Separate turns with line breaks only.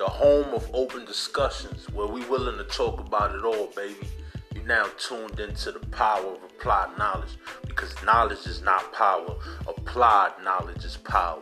the home of open discussions where we willing to talk about it all, baby. You now tuned into the power of applied knowledge because knowledge is not power. Applied knowledge is power.